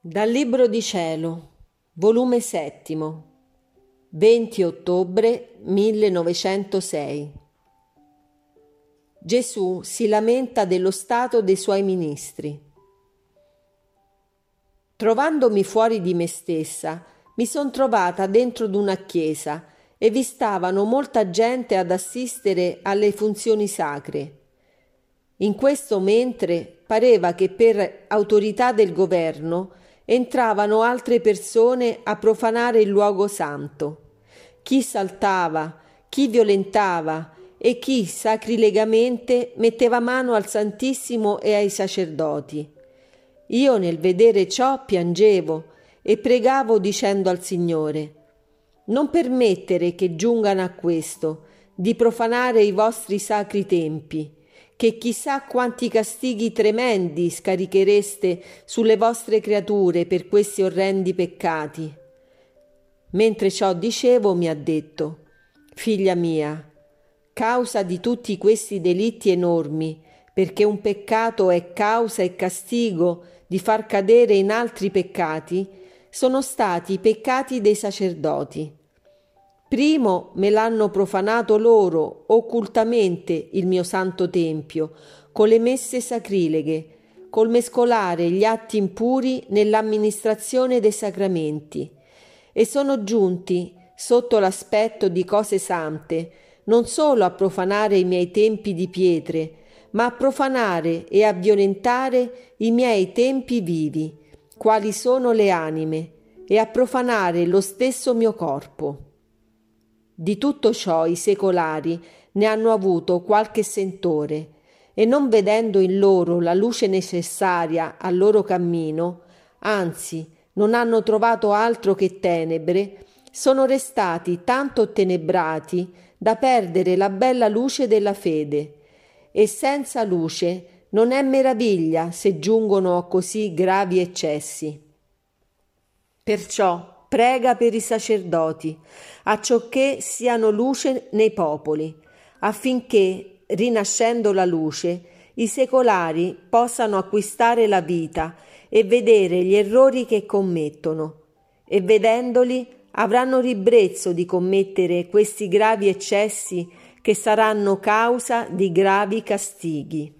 Dal Libro di Cielo, volume settimo, 20 ottobre 1906. Gesù si lamenta dello stato dei suoi ministri. Trovandomi fuori di me stessa, mi son trovata dentro d'una chiesa e vi stavano molta gente ad assistere alle funzioni sacre. In questo mentre pareva che per autorità del governo entravano altre persone a profanare il luogo santo. Chi saltava, chi violentava e chi sacrilegamente metteva mano al Santissimo e ai sacerdoti. Io nel vedere ciò piangevo e pregavo dicendo al Signore Non permettere che giungano a questo, di profanare i vostri sacri tempi che chissà quanti castighi tremendi scarichereste sulle vostre creature per questi orrendi peccati. Mentre ciò dicevo mi ha detto, Figlia mia, causa di tutti questi delitti enormi, perché un peccato è causa e castigo di far cadere in altri peccati, sono stati i peccati dei sacerdoti. Primo me l'hanno profanato loro occultamente il mio santo tempio, con le messe sacrileghe, col mescolare gli atti impuri nell'amministrazione dei sacramenti, e sono giunti, sotto l'aspetto di cose sante, non solo a profanare i miei tempi di pietre, ma a profanare e a violentare i miei tempi vivi, quali sono le anime, e a profanare lo stesso mio corpo. Di tutto ciò i secolari ne hanno avuto qualche sentore, e non vedendo in loro la luce necessaria al loro cammino, anzi non hanno trovato altro che tenebre, sono restati tanto ottenebrati da perdere la bella luce della fede. E senza luce non è meraviglia se giungono a così gravi eccessi. Perciò prega per i sacerdoti, acciocché siano luce nei popoli, affinché, rinascendo la luce, i secolari possano acquistare la vita e vedere gli errori che commettono, e vedendoli avranno ribrezzo di commettere questi gravi eccessi che saranno causa di gravi castighi.